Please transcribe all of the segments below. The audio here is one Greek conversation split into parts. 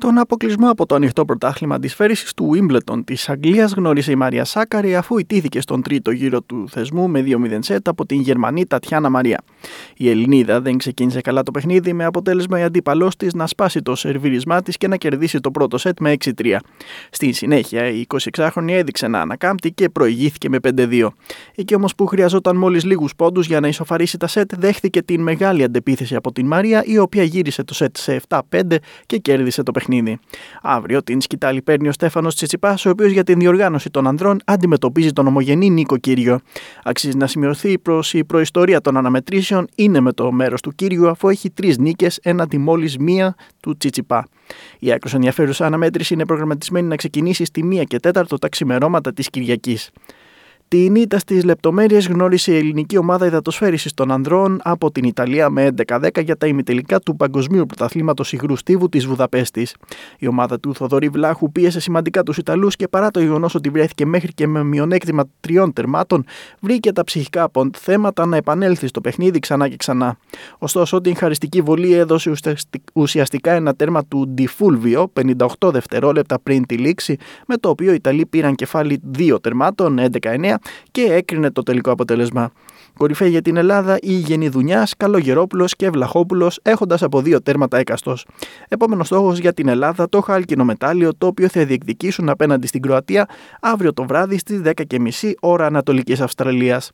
Τον αποκλεισμό από το ανοιχτό πρωτάθλημα της φέρησης του Wimbledon της Αγγλίας γνώρισε η Μαρία Σάκαρη αφού ιτήθηκε στον τρίτο γύρο του θεσμού με 2-0 σετ από την Γερμανή Τατιάνα Μαρία. Η Ελληνίδα δεν ξεκίνησε καλά το παιχνίδι με αποτέλεσμα η αντίπαλός της να σπάσει το σερβίρισμά της και να κερδίσει το πρώτο σετ με 6-3. Στη συνέχεια η 26χρονη έδειξε να ανακάμπτει και προηγήθηκε με 5-2. Εκεί όμως που χρειαζόταν μόλις λίγους πόντους για να ισοφαρίσει τα σετ, δέχθηκε την μεγάλη αντεπίθεση από την Μαρία η οποία γύρισε το σετ σε 7-5 και κέρδισε το παιχνίδι. Αύριο την σκητάλη παίρνει ο Στέφανος Τσιτσιπάς, ο οποίος για την διοργάνωση των ανδρών αντιμετωπίζει τον ομογενή Νίκο Κύριο. Αξίζει να σημειωθεί προ η προϊστορία των αναμετρήσεων είναι με το μέρος του Κύριου, αφού έχει τρεις νίκες έναντι μόλις μία του Τσιτσιπά. Η άκρω ενδιαφέρουσα αναμέτρηση είναι προγραμματισμένη να ξεκινήσει στη 1 και 4 τα ξημερώματα της Κυριακής. Την ήττα στις λεπτομέρειες γνώρισε η ελληνική ομάδα υδατοσφαίρισης των ανδρών από την Ιταλία με 11-10 για τα ημιτελικά του Παγκοσμίου Πρωταθλήματος Υγρού Στίβου της Βουδαπέστης. Η ομάδα του Θοδωρή Βλάχου πίεσε σημαντικά τους Ιταλούς και παρά το γεγονός ότι βρέθηκε μέχρι και με μειονέκτημα τριών τερμάτων, βρήκε τα ψυχικά θέματα να επανέλθει στο παιχνίδι ξανά και ξανά. Ωστόσο, την χαριστική βολή έδωσε ουσιαστικά ένα τέρμα του Ντιφούλβιο 58 δευτερόλεπτα πριν τη λήξη, με το οποίο οι Ιταλοί πήραν κεφάλι δύο τερμάτων 11-9 και έκρινε το τελικό αποτέλεσμα. Κορυφαίοι για την Ελλάδα η Γενιδουνιά, Καλογερόπουλος και Βλαχόπουλος έχοντας από δύο τέρματα έκαστος. Επόμενος στόχος για την Ελλάδα το χάλκινο μετάλλιο το οποίο θα διεκδικήσουν απέναντι στην Κροατία αύριο το βράδυ στις 10.30 ώρα Ανατολικής Αυστραλίας.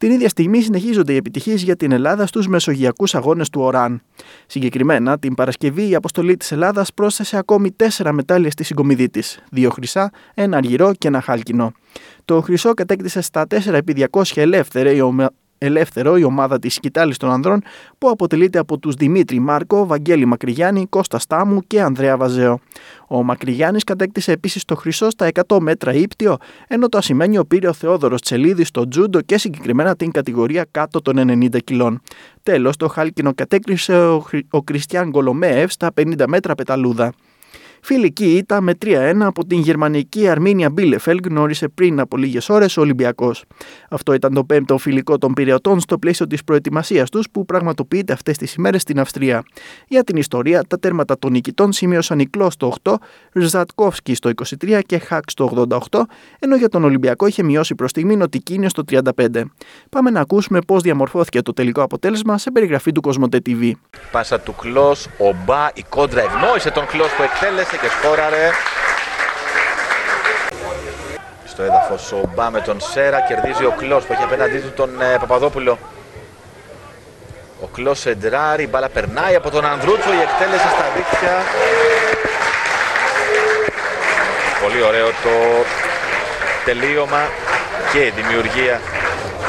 Την ίδια στιγμή συνεχίζονται οι επιτυχίες για την Ελλάδα στους μεσογειακούς αγώνες του ΟΡΑΝ. Συγκεκριμένα, την Παρασκευή η αποστολή της Ελλάδας πρόσθεσε ακόμη τέσσερα μετάλλια στη συγκομιδή της: δύο χρυσά, ένα αργυρό και ένα χάλκινο. Το χρυσό κατέκτησε στα 4x200 ελεύθερα ελεύθερο η ομάδα της Σκητάλης των Ανδρών που αποτελείται από τους Δημήτρη Μάρκο, Βαγγέλη Μακρυγιάννη, Κώστα Στάμου και Ανδρέα Βαζέο. Ο Μακρυγιάννης κατέκτησε επίσης το χρυσό στα 100 μέτρα ύπτιο, ενώ το ασημένιο πήρε ο Θεόδωρος Τσελίδης στο τζούντο και συγκεκριμένα την κατηγορία κάτω των 90 κιλών. Τέλος, το χάλκινο κατέκτησε ο, ο Κριστιαν Γκολομέευ στα 50 μέτρα πεταλούδα. Φιλική ήττα με 3-1 από την γερμανική Αρμίνια Μπίλεφελ γνώρισε πριν από λίγες ώρες ο Ολυμπιακός. Αυτό ήταν το πέμπτο φιλικό των πυρεωτών στο πλαίσιο της προετοιμασίας τους που πραγματοποιείται αυτές τις ημέρες στην Αυστρία. Για την ιστορία, τα τέρματα των νικητών σημείωσαν η Κλό στο 8, Ριζατκόφσκι στο 23 και Χακ στο 88, ενώ για τον Ολυμπιακό είχε μειώσει προς στιγμή Νοτικίνιο στο 35. Πάμε να ακούσουμε πώς διαμορφώθηκε το τελικό αποτέλεσμα σε περιγραφή του Κοσμοτέ TV. Πάσα του Κλό, ο Μπα, η κόντρα ευνόησε τον Κλό που εκτέλεσε και σκόραρε. Στο έδαφος ο Μπά με τον Σέρα κερδίζει ο Κλός που έχει απέναντί του τον ε, Παπαδόπουλο. Ο Κλός εντράρει, η μπάλα περνάει από τον Ανδρούτσο, η εκτέλεση στα δίκτυα. Πολύ ωραίο το τελείωμα και η δημιουργία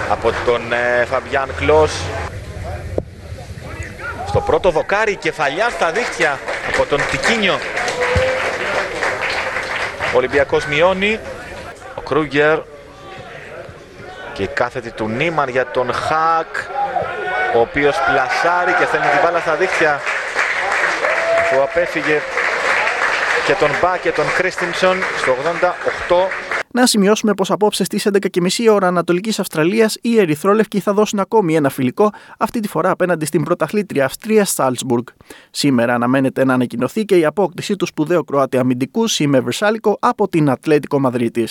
από τον ε, Φαμπιάν Κλός. Στο πρώτο δοκάρι κεφαλιά στα δίχτυα από τον Τικίνιο. Ο Ολυμπιακός μειώνει. Ο Κρούγκερ και η κάθετη του Νίμαν για τον Χακ ο οποίος πλασάρει και στέλνει την μπάλα στα δίχτυα που απέφυγε και τον Μπα και τον Κρίστινσον στο 88 να σημειώσουμε πως απόψε στις 11.30 ώρα Ανατολικής Αυστραλίας οι Ερυθρόλευκοι θα δώσουν ακόμη ένα φιλικό, αυτή τη φορά απέναντι στην πρωταθλήτρια Αυστρία Σάλτσμπουργκ. Σήμερα αναμένεται να ανακοινωθεί και η απόκτηση του σπουδαίου Κροάτη αμυντικού Σίμε Βερσάλικο από την Ατλέτικο Μαδρίτη.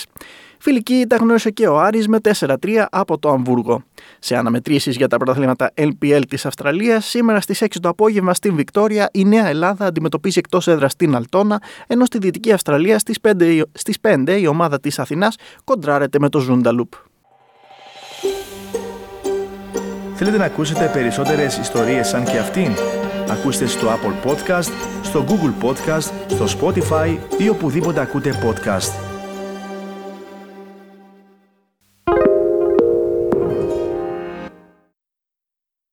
Φιλική τα γνώρισε και ο Άρης με 4-3 από το Αμβούργο. Σε αναμετρήσεις για τα πρωταθλήματα LPL της Αυστραλίας, σήμερα στις 6 το απόγευμα στην Βικτόρια η Νέα Ελλάδα αντιμετωπίζει εκτός έδρας στην Αλτόνα, ενώ στη Δυτική Αυστραλία στις 5, στις 5 η ομάδα της Αθηνάς κοντράρεται με το Ζούνταλουπ. Θέλετε να ακούσετε περισσότερες ιστορίες σαν και αυτήν; Ακούστε στο Apple Podcast, στο Google Podcast, στο Spotify ή οπουδήποτε ακούτε podcast.